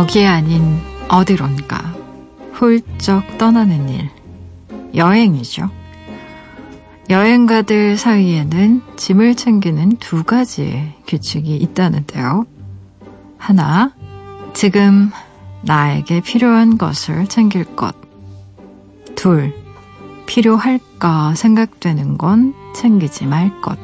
여기 아닌 어디론가 훌쩍 떠나는 일. 여행이죠. 여행가들 사이에는 짐을 챙기는 두 가지의 규칙이 있다는데요. 하나, 지금 나에게 필요한 것을 챙길 것. 둘, 필요할까 생각되는 건 챙기지 말 것.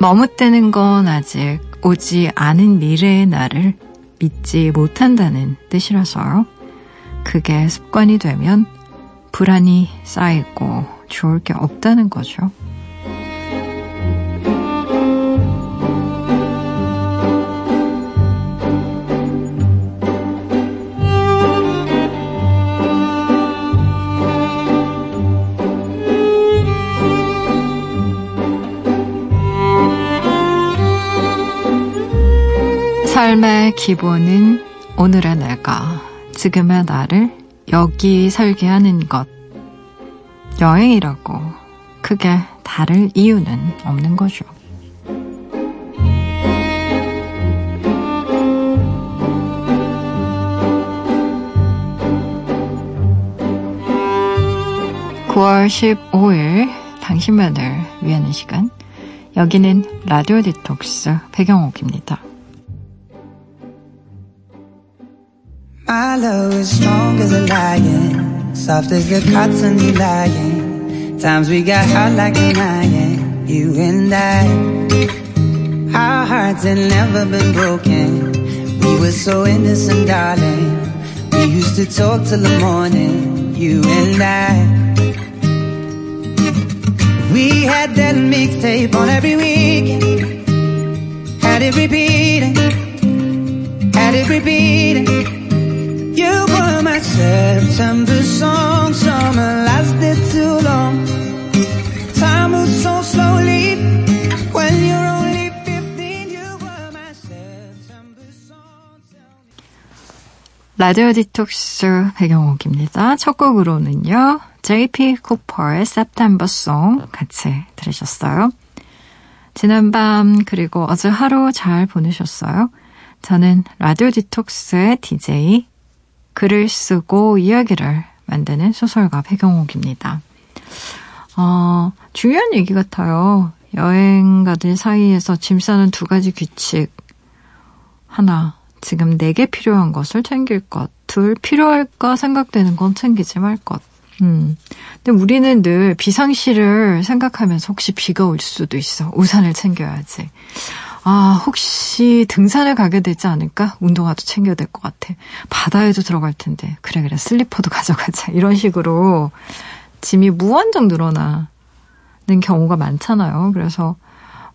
머뭇대는 건 아직 오지 않은 미래의 나를 믿지 못한다는 뜻이라서요. 그게 습관이 되면 불안이 쌓이고 좋을 게 없다는 거죠. 기본은 오늘의 내가, 지금의 나를 여기 살게 하는 것. 여행이라고 크게 다를 이유는 없는 거죠. (9월 15일) 당신만을 위하는 시간 여기는 라디오 디톡스 배경옥입니다. My love is strong as a lion, soft as the cotton you lying. Times we got hot like an iron, you and I. Our hearts had never been broken. We were so innocent, darling. We used to talk till the morning, you and I. We had that mixtape on every weekend. Had it repeating, had it repeating. You were my September song. Summer lasted too long. Time moves so slowly when you're only 15. You were my September song. 라디오 디톡스 배경옥입니다. 첫 곡으로는요. JP 쿠퍼의 September Song 같이 들으셨어요. 지난밤 그리고 어제 하루 잘 보내셨어요? 저는 라디오 디톡스의 DJ 글을 쓰고 이야기를 만드는 소설가 배경옥입니다. 어, 중요한 얘기 같아요. 여행가들 사이에서 짐 싸는 두 가지 규칙. 하나, 지금 내게 필요한 것을 챙길 것. 둘, 필요할까 생각되는 건 챙기지 말 것. 음. 근데 우리는 늘 비상시를 생각하면서 혹시 비가 올 수도 있어. 우산을 챙겨야지. 아, 혹시 등산을 가게 되지 않을까? 운동화도 챙겨야 될 것 같아. 바다에도 들어갈 텐데. 그래, 그래. 슬리퍼도 가져가자. 이런 식으로 짐이 무한정 늘어나는 경우가 많잖아요. 그래서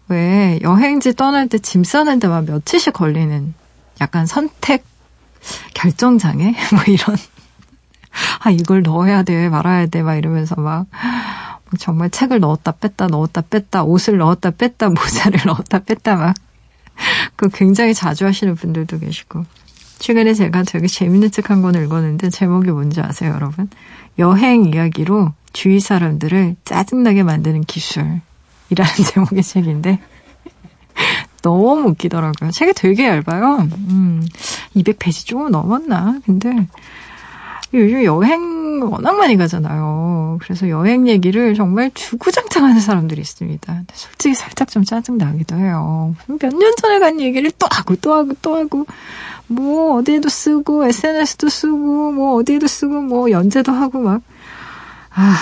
왜 여행지 떠날 때 짐 싸는 데만 며칠씩 걸리는 약간 선택 결정장애? 뭐 이런. 아, 이걸 넣어야 돼, 말아야 돼, 막 이러면서 막 정말 책을 넣었다 뺐다 넣었다 뺐다 옷을 넣었다 뺐다 모자를 넣었다 뺐다 막 그 굉장히 자주 하시는 분들도 계시고 최근에 제가 되게 재밌는 책 한권 읽었는데 제목이 뭔지 아세요 여러분? 여행 이야기로 주위 사람들을 짜증나게 만드는 기술이라는 제목의 책인데 너무 웃기더라고요. 책이 되게 얇아요. 음, 200페이지 조금 넘었나? 근데 요즘 여행 워낙 많이 가잖아요. 그래서 여행 얘기를 정말 주구장창 하는 사람들이 있습니다. 솔직히 살짝 좀 짜증나기도 해요. 몇 년 전에 간 얘기를 또 하고 또 하고 또 하고 뭐 어디에도 쓰고 SNS도 쓰고 뭐 어디에도 쓰고 뭐 연재도 하고 막 아.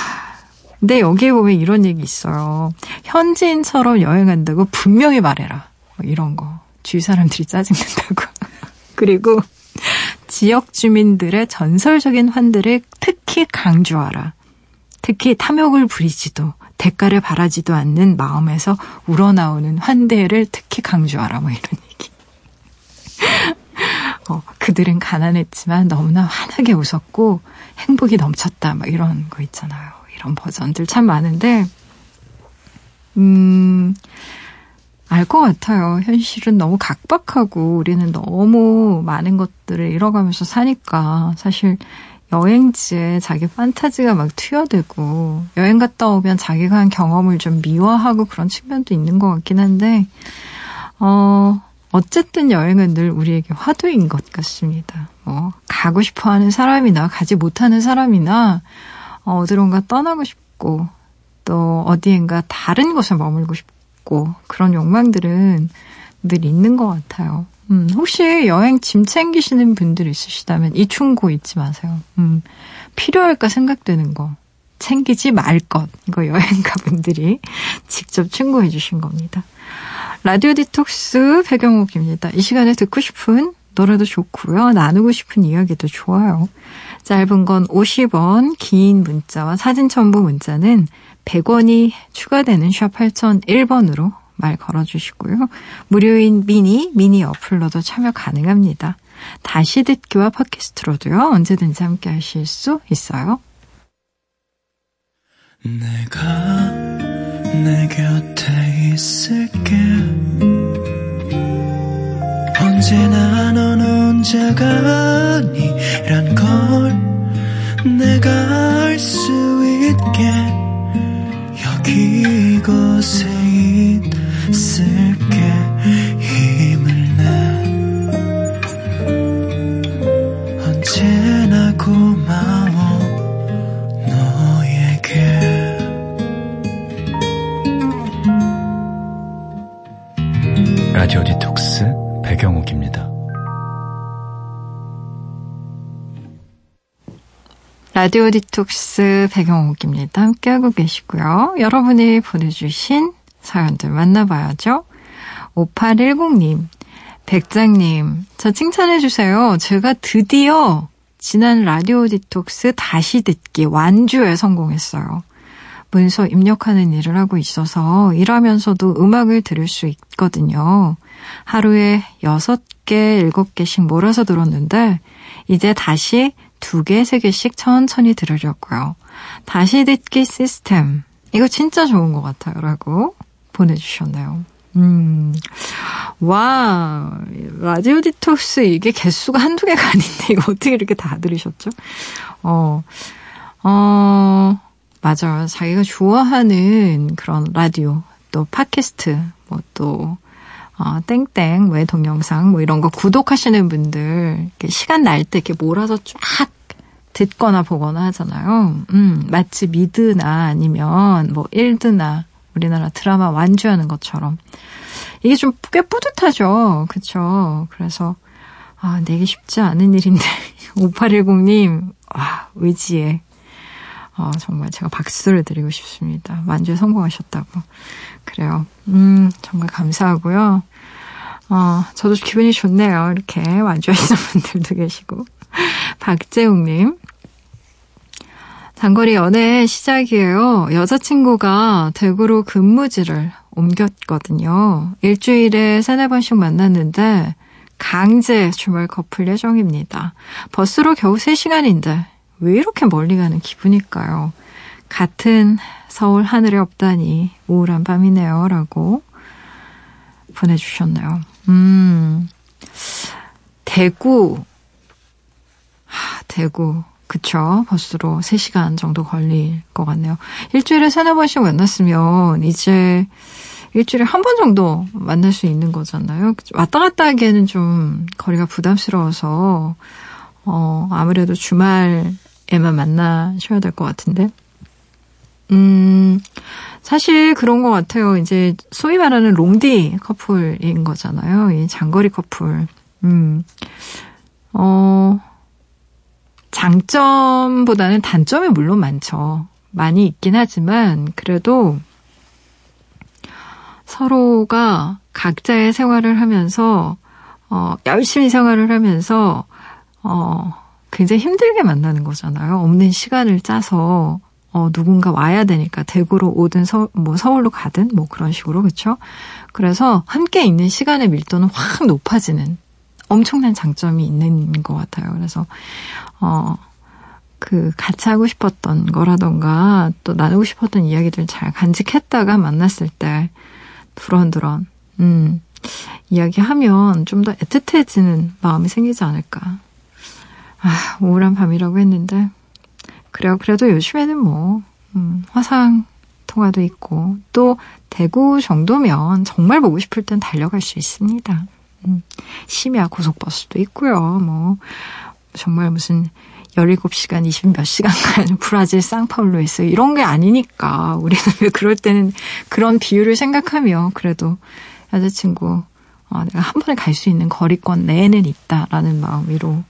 근데 여기에 보면 이런 얘기 있어요. 현지인처럼 여행한다고 분명히 말해라. 뭐 이런 거. 주위 사람들이 짜증낸다고. 그리고 지역 주민들의 전설적인 환들을 특히 강조하라. 특히 탐욕을 부리지도 대가를 바라지도 않는 마음에서 우러나오는 환대를 특히 강조하라. 뭐 이런 얘기. 어, 그들은 가난했지만 너무나 환하게 웃었고 행복이 넘쳤다. 막 이런 거 있잖아요. 이런 버전들 참 많은데, 음, 알 것 같아요. 현실은 너무 각박하고 우리는 너무 많은 것들을 잃어가면서 사니까 사실 여행지에 자기 판타지가 막 튀어들고 여행 갔다 오면 자기가 한 경험을 좀 미화하고 그런 측면도 있는 것 같긴 한데 어 어쨌든 여행은 늘 우리에게 화두인 것 같습니다. 뭐, 가고 싶어 하는 사람이나 가지 못하는 사람이나, 어, 어디론가 떠나고 싶고, 또 어디엔가 다른 곳에 머물고 싶고, 그런 욕망들은 늘 있는 것 같아요. 음, 혹시 여행 짐 챙기시는 분들 있으시다면 이 충고 잊지 마세요. 음, 필요할까 생각되는 거. 챙기지 말 것. 이거 여행가 분들이 직접 충고해 주신 겁니다. 라디오 디톡스 배경옥입니다. 이 시간에 듣고 싶은 노래도 좋고요. 나누고 싶은 이야기도 좋아요. 짧은 건 50원, 긴 문자와 사진 첨부 문자는 100원이 추가되는 샵 8001번으로 말 걸어주시고요. 무료인 미니, 미니 어플로도 참여 가능합니다. 다시 듣기와 팟캐스트로도요. 언제든지 함께 하실 수 있어요. 내가 내 곁에 있을게 언제나 넌 혼자가 아니란 걸 내가 알 수 있게 이곳에 있을게. 힘을 내. 언제나 고마워 너에게. 라디오 디톡스 백영옥입니다. 라디오 디톡스 백영옥입니다. 함께하고 계시고요. 여러분이 보내주신 사연들 만나봐야죠. 5810님, 백장님, 저 칭찬해주세요. 제가 드디어 지난 라디오 디톡스 다시 듣기 완주에 성공했어요. 문서 입력하는 일을 하고 있어서 일하면서도 음악을 들을 수 있거든요. 하루에 6개, 7개씩 몰아서 들었는데, 이제 다시 2개, 3개씩 천천히 들으려고요. 다시 듣기 시스템. 이거 진짜 좋은 것 같아요. 라고 보내주셨네요. 음, 와, 라디오 디톡스 이게 개수가 한두 개가 아닌데, 이거 어떻게 이렇게 다 들으셨죠? 어, 어, 맞아요. 자기가 좋아하는 그런 라디오, 또 팟캐스트, 뭐 또, 어, 땡땡, 왜 동영상, 뭐 이런 거 구독하시는 분들, 시간 날 때 이렇게 몰아서 쫙 듣거나 보거나 하잖아요. 음, 마치 미드나 아니면 뭐 일드나 우리나라 드라마 완주하는 것처럼. 이게 좀 꽤 뿌듯하죠. 그쵸. 그래서, 아, 내기 쉽지 않은 일인데, 5810님, 와, 의지에, 어, 정말 제가 박수를 드리고 싶습니다. 완주에 성공하셨다고. 그래요. 음, 정말 감사하고요. 어, 저도 기분이 좋네요. 이렇게 완주하시는 분들도 계시고. 박재웅님, 단거리 연애 시작이에요. 여자친구가 대구로 근무지를 옮겼거든요. 일주일에 세네 번씩 만났는데 강제 주말 커플 예정입니다. 버스로 겨우 3시간인데 왜 이렇게 멀리 가는 기분일까요? 같은 서울 하늘에 없다니 우울한 밤이네요. 라고 보내주셨네요. 음, 대구, 하, 대구. 그쵸. 버스로 3시간 정도 걸릴 것 같네요. 일주일에 세네 번씩 만났으면 이제 일주일에 한 번 정도 만날 수 있는 거잖아요. 왔다 갔다 하기에는 좀 거리가 부담스러워서, 어, 아무래도 주말 에만 만나셔야 될 것 같은데. 음, 사실 그런 것 같아요. 이제 소위 말하는 롱디 커플인 거잖아요. 이 장거리 커플. 음, 어, 장점보다는 단점이 물론 많죠. 많이 있긴 하지만 그래도 서로가 각자의 생활을 하면서 어, 열심히 생활을 하면서 어, 굉장히 힘들게 만나는 거잖아요. 없는 시간을 짜서 어, 누군가 와야 되니까 대구로 오든 서, 뭐 서울로 가든 뭐 그런 식으로 그렇죠. 그래서 함께 있는 시간의 밀도는 확 높아지는 엄청난 장점이 있는 것 같아요. 그래서, 어, 그, 같이 하고 싶었던 거라던가, 또 나누고 싶었던 이야기들 잘 간직했다가 만났을 때, 두런두런, 음, 이야기하면 좀 더 애틋해지는 마음이 생기지 않을까. 아, 우울한 밤이라고 했는데, 그래요. 그래도 요즘에는 뭐, 음, 화상 통화도 있고, 또, 대구 정도면 정말 보고 싶을 땐 달려갈 수 있습니다. 음, 심야 고속버스도 있고요. 뭐 정말 무슨 17시간, 20 몇 시간 가는 브라질 쌍파울로에 있어요. 이런 게 아니니까 우리는 왜 그럴 때는 그런 비율을 생각하며 그래도 여자친구 어, 내가 한 번에 갈 수 있는 거리권 내에는 있다라는 마음 위로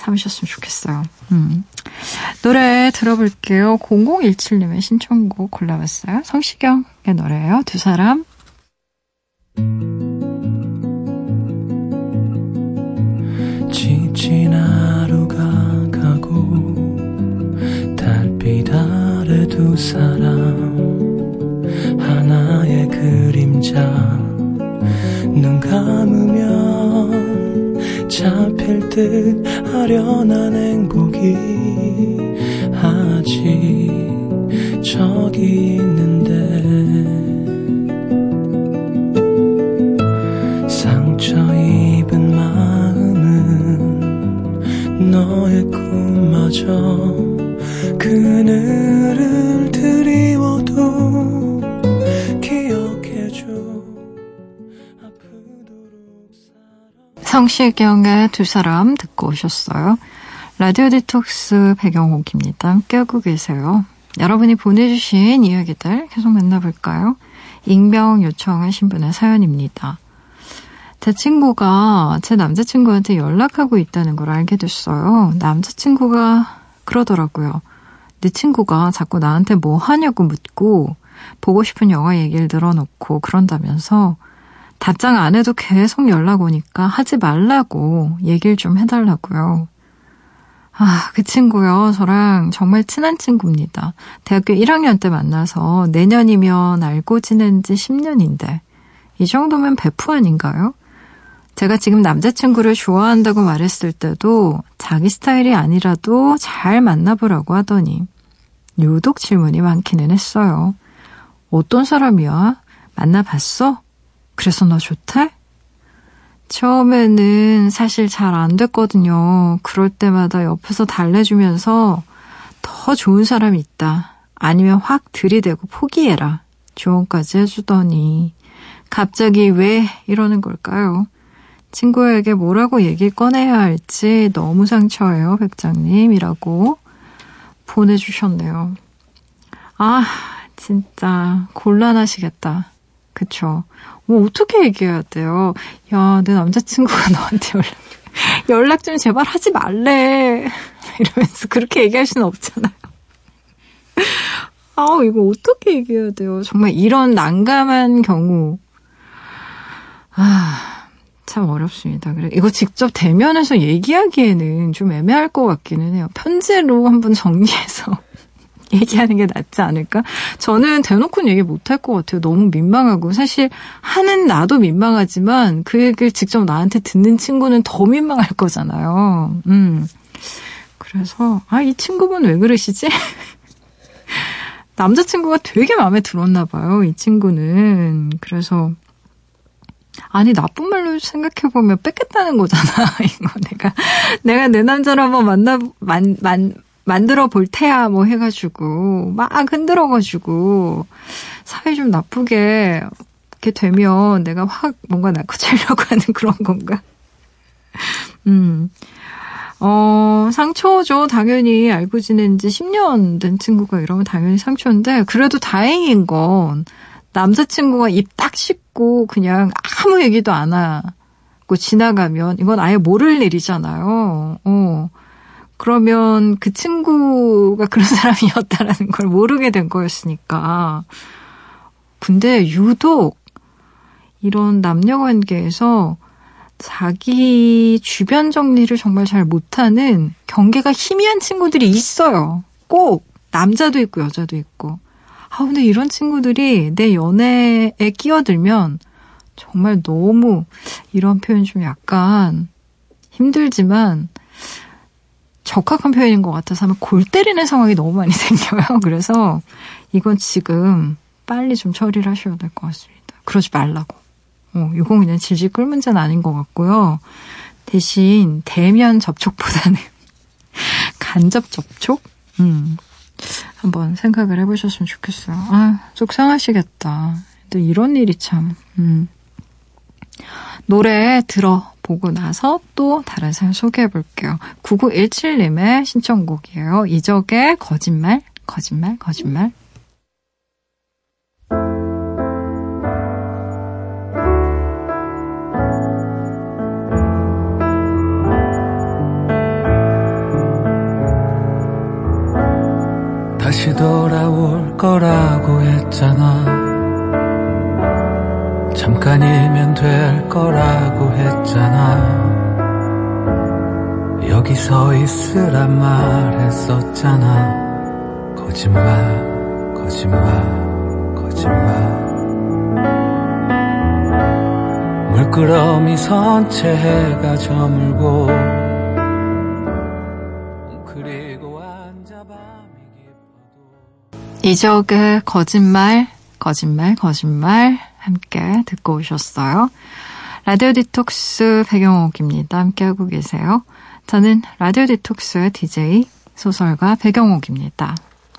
삼으셨으면 좋겠어요. 음. 노래 들어볼게요. 0017님의 신청곡 골라봤어요. 성시경의 노래예요. 두 사람. 지친 하루가 가고 달빛 아래 두 사람 하나의 그림자 눈 감으면 잡힐 듯 아련한 행복이 아직 저기 있는데. 상처 입은 마음은 너의 꿈마저 그늘을 성시경의 두 사람 듣고 오셨어요. 라디오 디톡스 배경옥입니다. 함께하고 계세요. 여러분이 보내주신 이야기들 계속 만나볼까요? 익명 요청하신 분의 사연입니다. 제 친구가 제 남자친구한테 연락하고 있다는 걸 알게 됐어요. 남자친구가 그러더라고요. 네 친구가 자꾸 나한테 뭐 하냐고 묻고 보고 싶은 영화 얘기를 늘어놓고 그런다면서 답장 안 해도 계속 연락 오니까 하지 말라고 얘기를 좀 해달라고요. 아, 그 친구요. 저랑 정말 친한 친구입니다. 대학교 1학년 때 만나서 내년이면 알고 지낸 지 10년인데, 이 정도면 베프 아닌가요? 제가 지금 남자친구를 좋아한다고 말했을 때도 자기 스타일이 아니라도 잘 만나보라고 하더니, 유독 질문이 많기는 했어요. 어떤 사람이야? 만나봤어? 그래서 너 좋대? 처음에는 사실 잘 안 됐거든요. 그럴 때마다 옆에서 달래주면서 더 좋은 사람이 있다. 아니면 확 들이대고 포기해라. 조언까지 해주더니 갑자기 왜 이러는 걸까요? 친구에게 뭐라고 얘기 꺼내야 할지 너무 상처예요, 백장님이라고 보내주셨네요. 아, 진짜 곤란하시겠다. 그쵸. 뭐 어떻게 얘기해야 돼요? 야, 내 남자친구가 너한테 연락, 연락 좀 제발 하지 말래. 이러면서 그렇게 얘기할 수는 없잖아요. 아우, 이거 어떻게 얘기해야 돼요? 정말 이런 난감한 경우. 아, 참 어렵습니다. 그래, 이거 직접 대면해서 얘기하기에는 좀 애매할 것 같기는 해요. 편지로 한번 정리해서. 얘기하는 게 낫지 않을까? 저는 대놓고는 얘기 못할 것 같아요. 너무 민망하고. 사실 하는 나도 민망하지만 그 얘기를 직접 나한테 듣는 친구는 더 민망할 거잖아요. 음. 그래서, 아, 이 친구분 왜 그러시지? 남자친구가 되게 마음에 들었나 봐요, 이 친구는. 그래서, 아니, 나쁜 말로 생각해 보면 뺏겠다는 거잖아, 이거. 내가, 내가 내 남자를 한번 만나, 만, 만, 만들어 볼 테야 뭐 해가지고 막 흔들어가지고 사회 좀 나쁘게 이렇게 되면 내가 확 뭔가 낳고 자려고 하는 그런 건가? 음. 어, 상처죠. 당연히 알고 지낸 지 10년 된 친구가 이러면 당연히 상처인데, 그래도 다행인 건, 남자친구가 입 딱 씻고 그냥 아무 얘기도 안 하고 지나가면, 이건 아예 모를 일이잖아요. 어. 그러면 그 친구가 그런 사람이었다라는 걸 모르게 된 거였으니까. 근데 유독 이런 남녀 관계에서 자기 주변 정리를 정말 잘 못하는 경계가 희미한 친구들이 있어요. 꼭 남자도 있고 여자도 있고. 아 근데 이런 친구들이 내 연애에 끼어들면 정말 너무 이런 표현 좀 약간 힘들지만 적합한 표현인 것 같아서 하면 골 때리는 상황이 너무 많이 생겨요. 그래서 이건 지금 빨리 좀 처리를 하셔야 될 것 같습니다. 그러지 말라고. 어, 이건 그냥 질질 끌 문제는 아닌 것 같고요. 대신 대면 접촉보다는 간접 접촉? 음, 한번 생각을 해보셨으면 좋겠어요. 아, 속상하시겠다. 근데 이런 일이 참, 음. 노래 들어 보고 나서 또 다른 사연 소개해 볼게요. 9917님의 신청곡이에요. 이적의 거짓말, 거짓말, 거짓말. 다시 돌아올 거라고 했잖아. 잠깐이면 될 거라고 했잖아. 여기 서 있으란 말했었잖아. 거짓말, 거짓말, 거짓말. 물끄러미 선채 해가 저물고 이적의 거짓말, 거짓말, 거짓말 함께 듣고 오셨어요. 라디오 디톡스 백영옥입니다. 함께하고 계세요. 저는 라디오 디톡스의 DJ 소설가 백영옥입니다.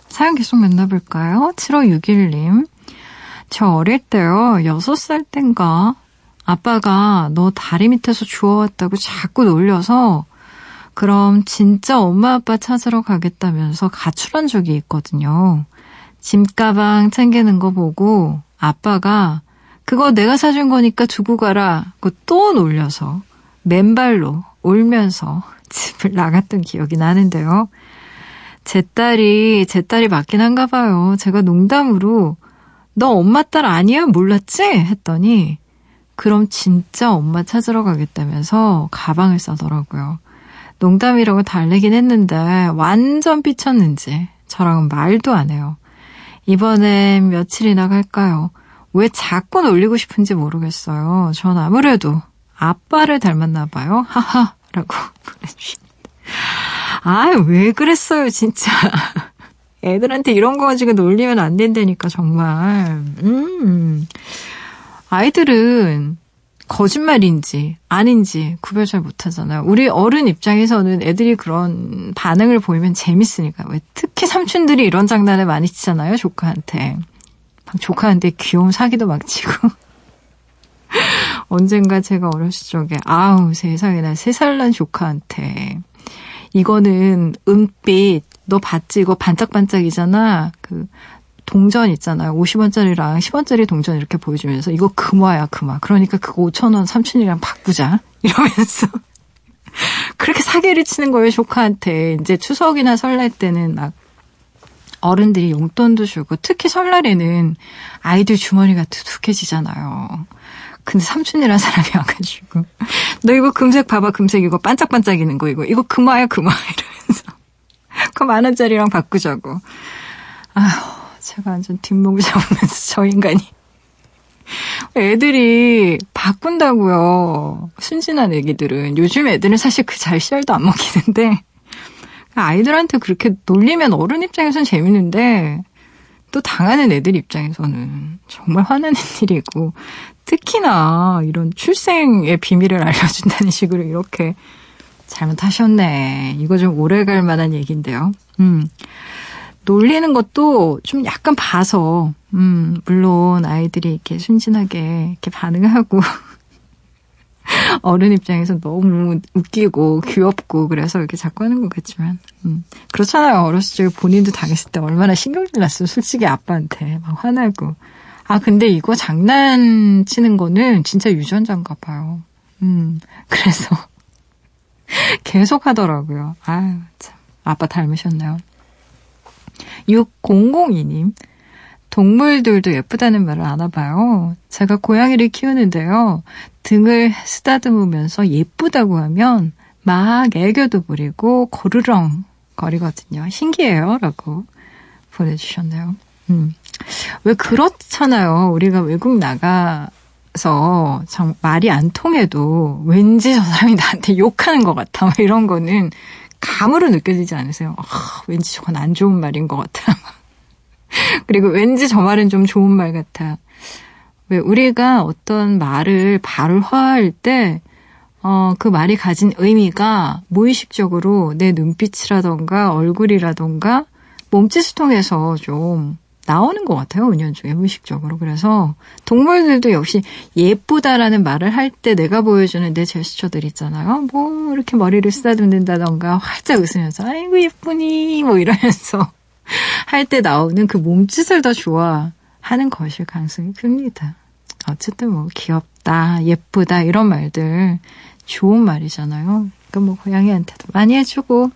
사연 계속 만나볼까요? 7561님. 저 어릴 때요, 6살 땐가 아빠가 너 다리 밑에서 주워왔다고 자꾸 놀려서 그럼 진짜 엄마 아빠 찾으러 가겠다면서 가출한 적이 있거든요. 짐가방 챙기는 거 보고 아빠가 그거 내가 사준 거니까 두고 가라. 그또 놀려서 맨발로 울면서 집을 나갔던 기억이 나는데요. 제 딸이 제 딸이 맞긴 한가 봐요. 제가 농담으로 너 엄마 딸 아니야? 몰랐지? 했더니 그럼 진짜 엄마 찾으러 가겠다면서 가방을 싸더라고요. 농담이라고 달래긴 했는데 완전 삐쳤는지 저랑은 말도 안 해요. 이번엔 며칠이나 갈까요? 왜 자꾸 놀리고 싶은지 모르겠어요. 전 아무래도 아빠를 닮았나 봐요. 하하. 라고 보내주십니다. 아, 왜 그랬어요, 진짜. 애들한테 이런 거 가지고 놀리면 안 된다니까, 정말. 음. 아이들은 거짓말인지 아닌지 구별 잘 못하잖아요. 우리 어른 입장에서는 애들이 그런 반응을 보이면 재밌으니까. 왜 특히 삼촌들이 이런 장난을 많이 치잖아요. 조카한테. 조카한테 귀여운 사기도 막 치고. 언젠가 제가 어렸을 적에 아우 세상에 나 세 살 난 조카한테 이거는 은빛 너 봤지 이거 반짝반짝이잖아. 그 동전 있잖아요. 50원짜리랑 10원짜리 동전 이렇게 보여주면서 이거 금화야 금화. 그러니까 그거 5천원 삼촌이랑 바꾸자. 이러면서 그렇게 사기를 치는 거예요 조카한테. 이제 추석이나 설날 때는 막 어른들이 용돈도 주고 특히 설날에는 아이들 주머니가 두둑해지잖아요. 근데 삼촌이라는 사람이 와가지고 너 이거 금색 봐봐 금색 이거 반짝반짝이는 거 이거 이거 금화야 금화 이러면서 그 만 원짜리랑 바꾸자고. 아휴 제가 완전 뒷목을 잡으면서 저 인간이. 애들이 바꾼다고요. 순진한 애기들은. 요즘 애들은 사실 그 잘 씨알도 안 먹히는데 아이들한테 그렇게 놀리면 어른 입장에선 재밌는데 또 당하는 애들 입장에서는 정말 화나는 일이고 특히나 이런 출생의 비밀을 알려준다는 식으로 이렇게 잘못하셨네. 이거 좀 오래 갈 만한 얘기인데요. 음. 놀리는 것도 좀 약간 봐서, 음, 물론 아이들이 이렇게 순진하게 이렇게 반응하고, 어른 입장에서 너무 웃기고 귀엽고 그래서 이렇게 자꾸 하는 것 같지만, 음, 그렇잖아요. 어렸을 때 본인도 당했을 때 얼마나 신경질 났어요. 솔직히 아빠한테 막 화나고. 아, 근데 이거 장난치는 거는 진짜 유전자인가 봐요. 음, 그래서 계속 하더라고요. 아유, 참. 아빠 닮으셨네요. 6002님. 동물들도 예쁘다는 말을 아나 봐요. 제가 고양이를 키우는데요. 등을 쓰다듬으면서 예쁘다고 하면 막 애교도 부리고 고르렁 거리거든요. 신기해요. 라고 보내주셨네요. 음. 왜 그렇잖아요. 우리가 외국 나가서 정 말이 안 통해도 왠지 저 사람이 나한테 욕하는 것 같아. 뭐 이런 거는 감으로 느껴지지 않으세요? 아, 왠지 저건 안 좋은 말인 것 같아. 그리고 왠지 저 말은 좀 좋은 말 같아. 왜 우리가 어떤 말을 발화할 때, 어, 그 말이 가진 의미가 무의식적으로 내 눈빛이라던가 얼굴이라던가 몸짓을 통해서 좀 나오는 것 같아요, 은연중에 무의식적으로. 그래서 동물들도 역시 예쁘다라는 말을 할 때 내가 보여주는 내 제스처들 있잖아요. 뭐 이렇게 머리를 쓰다듬는다던가 활짝 웃으면서 아이고 예쁘니 뭐 이러면서 할 때 나오는 그 몸짓을 더 좋아하는 것일 가능성이 큽니다. 어쨌든 뭐 귀엽다, 예쁘다 이런 말들 좋은 말이잖아요. 그러니까 뭐 고양이한테도 많이 해주고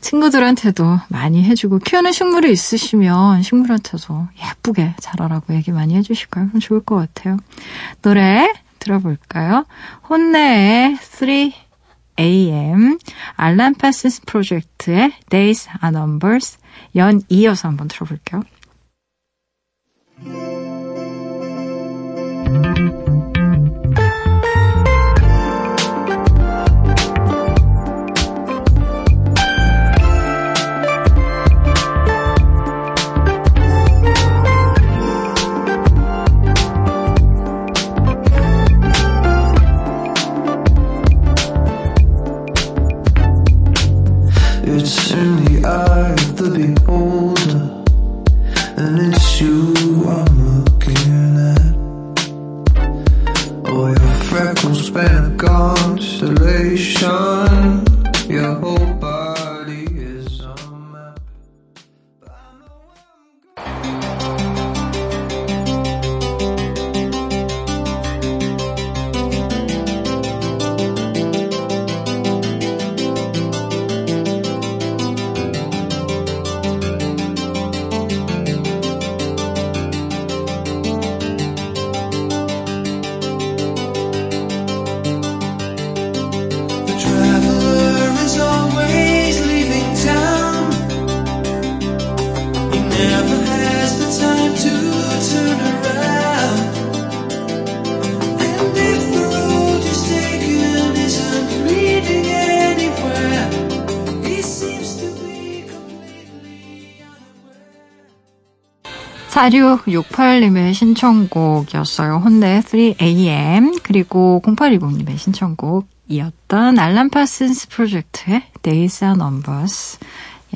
친구들한테도 많이 해주고 키우는 식물이 있으시면 식물한테도 예쁘게 자라라고 얘기 많이 해주실까요? 그럼 좋을 것 같아요. 노래 들어볼까요? 혼내의 3am 알란 파슨스 프로젝트의 Days are Numbers 연 이어서 한번 들어볼게요. 4668님의 신청곡이었어요. 혼내 3am 그리고 0820님의 신청곡이었던 알람 파슨스 프로젝트의 Days Numbers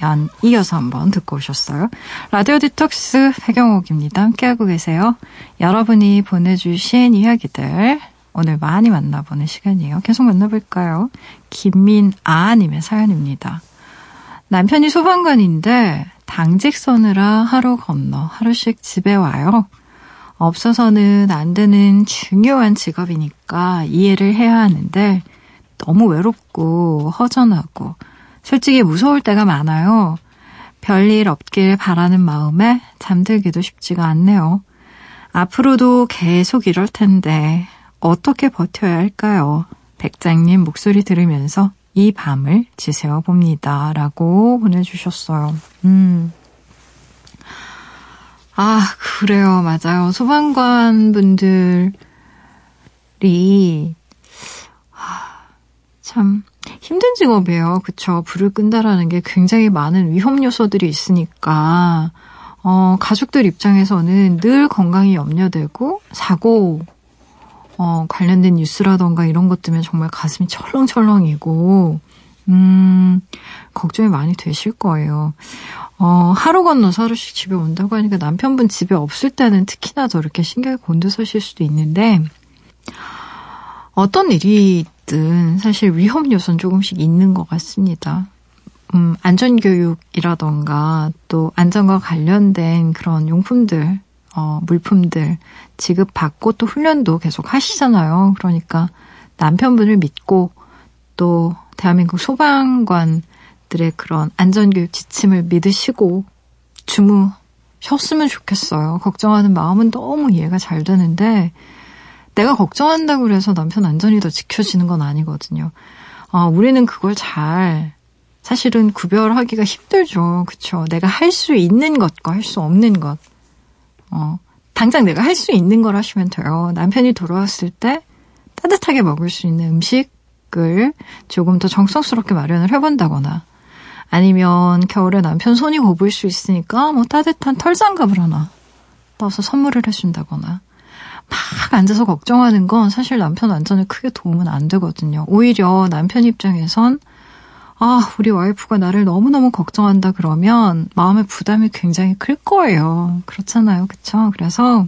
연 이어서 한번 듣고 오셨어요. 라디오 디톡스 배경옥입니다. 함께하고 계세요. 여러분이 보내주신 이야기들 오늘 많이 만나보는 시간이에요. 계속 만나볼까요? 김민아님의 사연입니다. 남편이 소방관인데 당직 서느라 하루 건너 하루씩 집에 와요. 없어서는 안 되는 중요한 직업이니까 이해를 해야 하는데 너무 외롭고 허전하고 솔직히 무서울 때가 많아요. 별일 없길 바라는 마음에 잠들기도 쉽지가 않네요. 앞으로도 계속 이럴 텐데 어떻게 버텨야 할까요? 백장님 목소리 들으면서 이 밤을 지새워 봅니다. 라고 보내주셨어요. 음. 아, 그래요. 맞아요. 소방관 분들이, 아, 참, 힘든 직업이에요. 그쵸. 불을 끈다라는 게 굉장히 많은 위험 요소들이 있으니까, 어, 가족들 입장에서는 늘 건강이 염려되고, 사고, 어, 관련된 뉴스라던가 이런 것 때문에 정말 가슴이 철렁철렁이고, 음, 걱정이 많이 되실 거예요. 어, 하루 건너서 하루씩 집에 온다고 하니까 남편분 집에 없을 때는 특히나 더 이렇게 신경이 곤두서실 수도 있는데, 어떤 일이든 사실 위험 요소는 조금씩 있는 것 같습니다. 음, 안전교육이라던가 또 안전과 관련된 그런 용품들, 어, 물품들 지급받고 또 훈련도 계속 하시잖아요. 그러니까 남편분을 믿고 또 대한민국 소방관들의 그런 안전교육 지침을 믿으시고 주무셨으면 좋겠어요. 걱정하는 마음은 너무 이해가 잘 되는데 내가 걱정한다고 그래서 남편 안전이 더 지켜지는 건 아니거든요. 어, 우리는 그걸 잘 사실은 구별하기가 힘들죠. 그쵸? 내가 할 수 있는 것과 할 수 없는 것. 어, 당장 내가 할 수 있는 걸 하시면 돼요. 남편이 돌아왔을 때 따뜻하게 먹을 수 있는 음식을 조금 더 정성스럽게 마련을 해본다거나 아니면 겨울에 남편 손이 고볼 수 있으니까 뭐 따뜻한 털장갑을 하나 떠서 선물을 해준다거나 막 앉아서 걱정하는 건 사실 남편 안전에 크게 도움은 안 되거든요. 오히려 남편 입장에선 아, 우리 와이프가 나를 너무너무 걱정한다 그러면 마음의 부담이 굉장히 클 거예요. 그렇잖아요. 그쵸? 그래서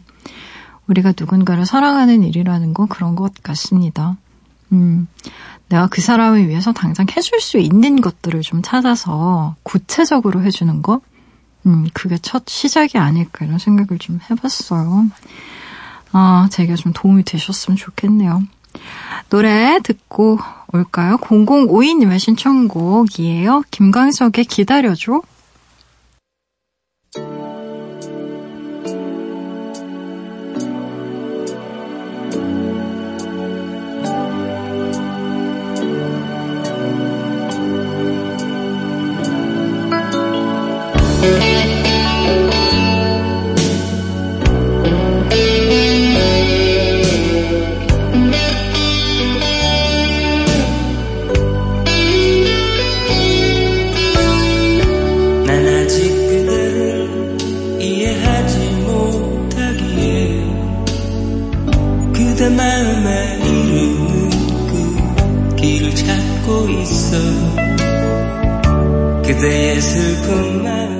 우리가 누군가를 사랑하는 일이라는 건 그런 것 같습니다. 음, 내가 그 사람을 위해서 당장 해줄 수 있는 것들을 좀 찾아서 구체적으로 해주는 것? 음, 그게 첫 시작이 아닐까 이런 생각을 좀 해봤어요. 아, 제가 좀 도움이 되셨으면 좋겠네요. 노래 듣고 올까요? 0052님의 신청곡이에요. 김광석의 기다려줘. 마음에 이르는 그 길을 찾고 있어. 그대의 마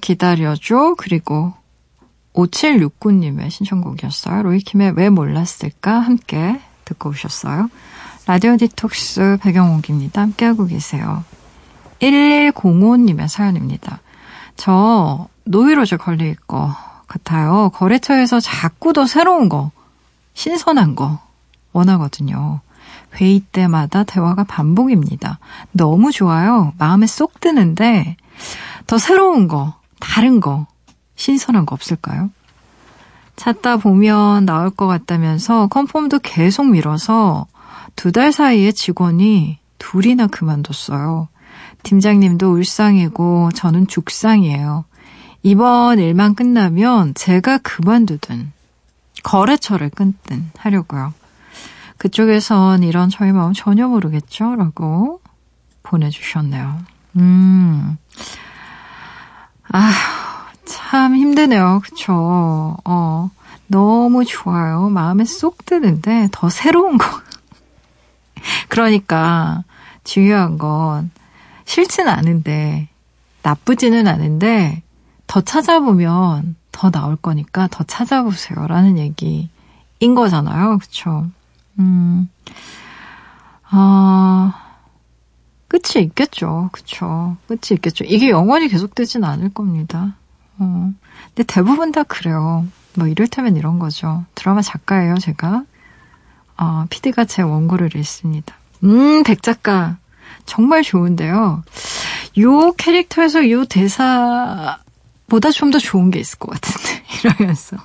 기다려줘. 그리고 5769님의 신청곡이었어요. 로이킴의 왜 몰랐을까 함께 듣고 오셨어요. 라디오 디톡스 배경옥입니다. 함께하고 계세요. 1105님의 사연입니다. 저 노이로제 걸릴 것 같아요. 거래처에서 자꾸 더 새로운 거, 신선한 거 원하거든요. 회의 때마다 대화가 반복입니다. 너무 좋아요. 마음에 쏙 드는데 더 새로운 거, 다른 거, 신선한 거 없을까요? 찾다 보면 나올 것 같다면서 컨펌도 계속 미뤄서 두 달 사이에 직원이 둘이나 그만뒀어요. 팀장님도 울상이고 저는 죽상이에요. 이번 일만 끝나면 제가 그만두든 거래처를 끊든 하려고요. 그쪽에선 이런 저희 마음 전혀 모르겠죠? 라고 보내주셨네요. 음. 아휴, 참 힘드네요. 그쵸? 어, 너무 좋아요. 마음에 쏙 드는데 더 새로운 거. 그러니까 중요한 건 싫진 않은데 나쁘지는 않은데 더 찾아보면 더 나올 거니까 더 찾아보세요. 라는 얘기인 거잖아요. 그쵸? 음, 아, 끝이 있겠죠. 그쵸. 끝이 있겠죠. 이게 영원히 계속되진 않을 겁니다. 어. 근데 대부분 다 그래요. 뭐 이를테면 이런 거죠. 드라마 작가예요, 제가. 어, PD가 제 원고를 읽습니다. 음, 백 작가. 정말 좋은데요. 요 캐릭터에서 요 대사보다 좀 더 좋은 게 있을 것 같은데. 이러면서.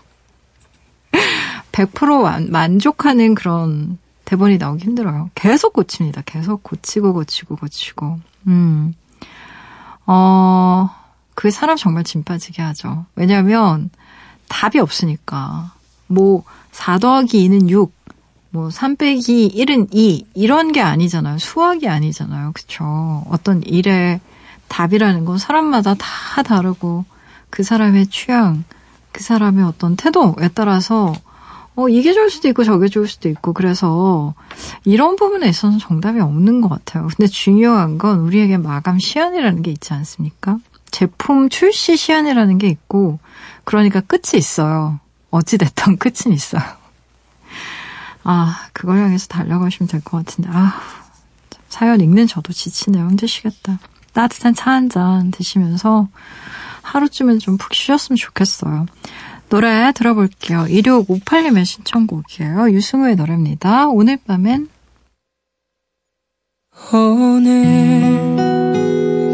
100% 만, 만족하는 그런 대본이 나오기 힘들어요. 계속 고칩니다. 계속 고치고 고치고 고치고. 음. 어, 그 사람 정말 진 빠지게 하죠. 왜냐면 답이 없으니까. 뭐, 4 더하기 2는 6, 뭐, 3 빼기 1은 2, 이런 게 아니잖아요. 수학이 아니잖아요. 그쵸. 어떤 일의 답이라는 건 사람마다 다 다르고, 그 사람의 취향, 그 사람의 어떤 태도에 따라서 어, 이게 좋을 수도 있고 저게 좋을 수도 있고 그래서 이런 부분에 있어서는 정답이 없는 것 같아요. 근데 중요한 건 우리에게 마감 시한이라는 게 있지 않습니까? 제품 출시 시한이라는 게 있고 그러니까 끝이 있어요. 어찌됐든 끝은 있어요. 아, 그걸 향해서 달려가시면 될 것 같은데 아, 사연 읽는 저도 지치네요. 힘드시겠다. 따뜻한 차 한 잔 드시면서 하루쯤은 좀 푹 쉬셨으면 좋겠어요. 노래 들어볼게요. 1658님의 신청곡이에요. 유승우의 노래입니다. 오늘 밤엔 오늘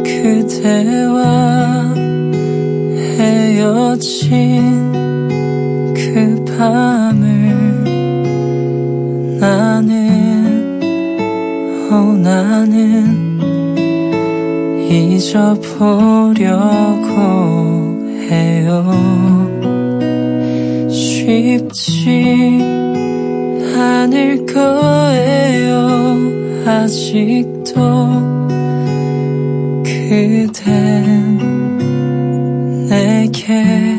그대와 헤어진 그 밤을 나는 어 나는 잊어보려고 해요 쉽지 않을 거예요 아직도 그댄 내게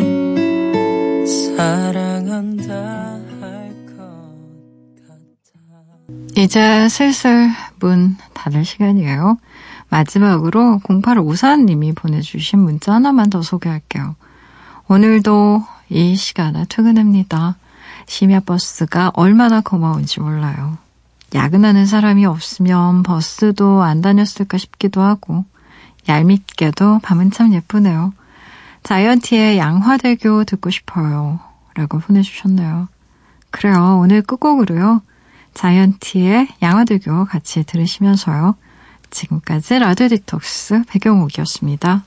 사랑한다 할 것 같아 이제 슬슬 문 닫을 시간이에요. 마지막으로 0854님이 보내주신 문자 하나만 더 소개할게요. 오늘도 이 시간에 퇴근합니다. 심야버스가 얼마나 고마운지 몰라요. 야근하는 사람이 없으면 버스도 안 다녔을까 싶기도 하고 얄밉게도 밤은 참 예쁘네요. 자이언티의 양화대교 듣고 싶어요. 라고 보내주셨네요. 그래요. 오늘 끝곡으로요. 자이언티의 양화대교 같이 들으시면서요. 지금까지 라디오 디톡스 배경옥이었습니다.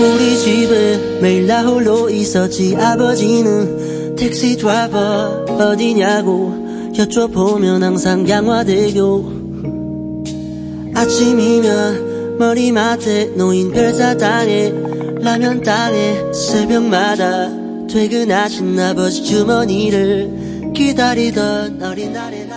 우리 집에 매일 나 홀로 있었지 아버지는 택시 드라이버 어디냐고 여쭤보면 항상 양화대교 아침이면 머리맡에 놓인 별사탕에 라면 땅에 새벽마다 퇴근하신 아버지 주머니를 기다리던 어린 날의 나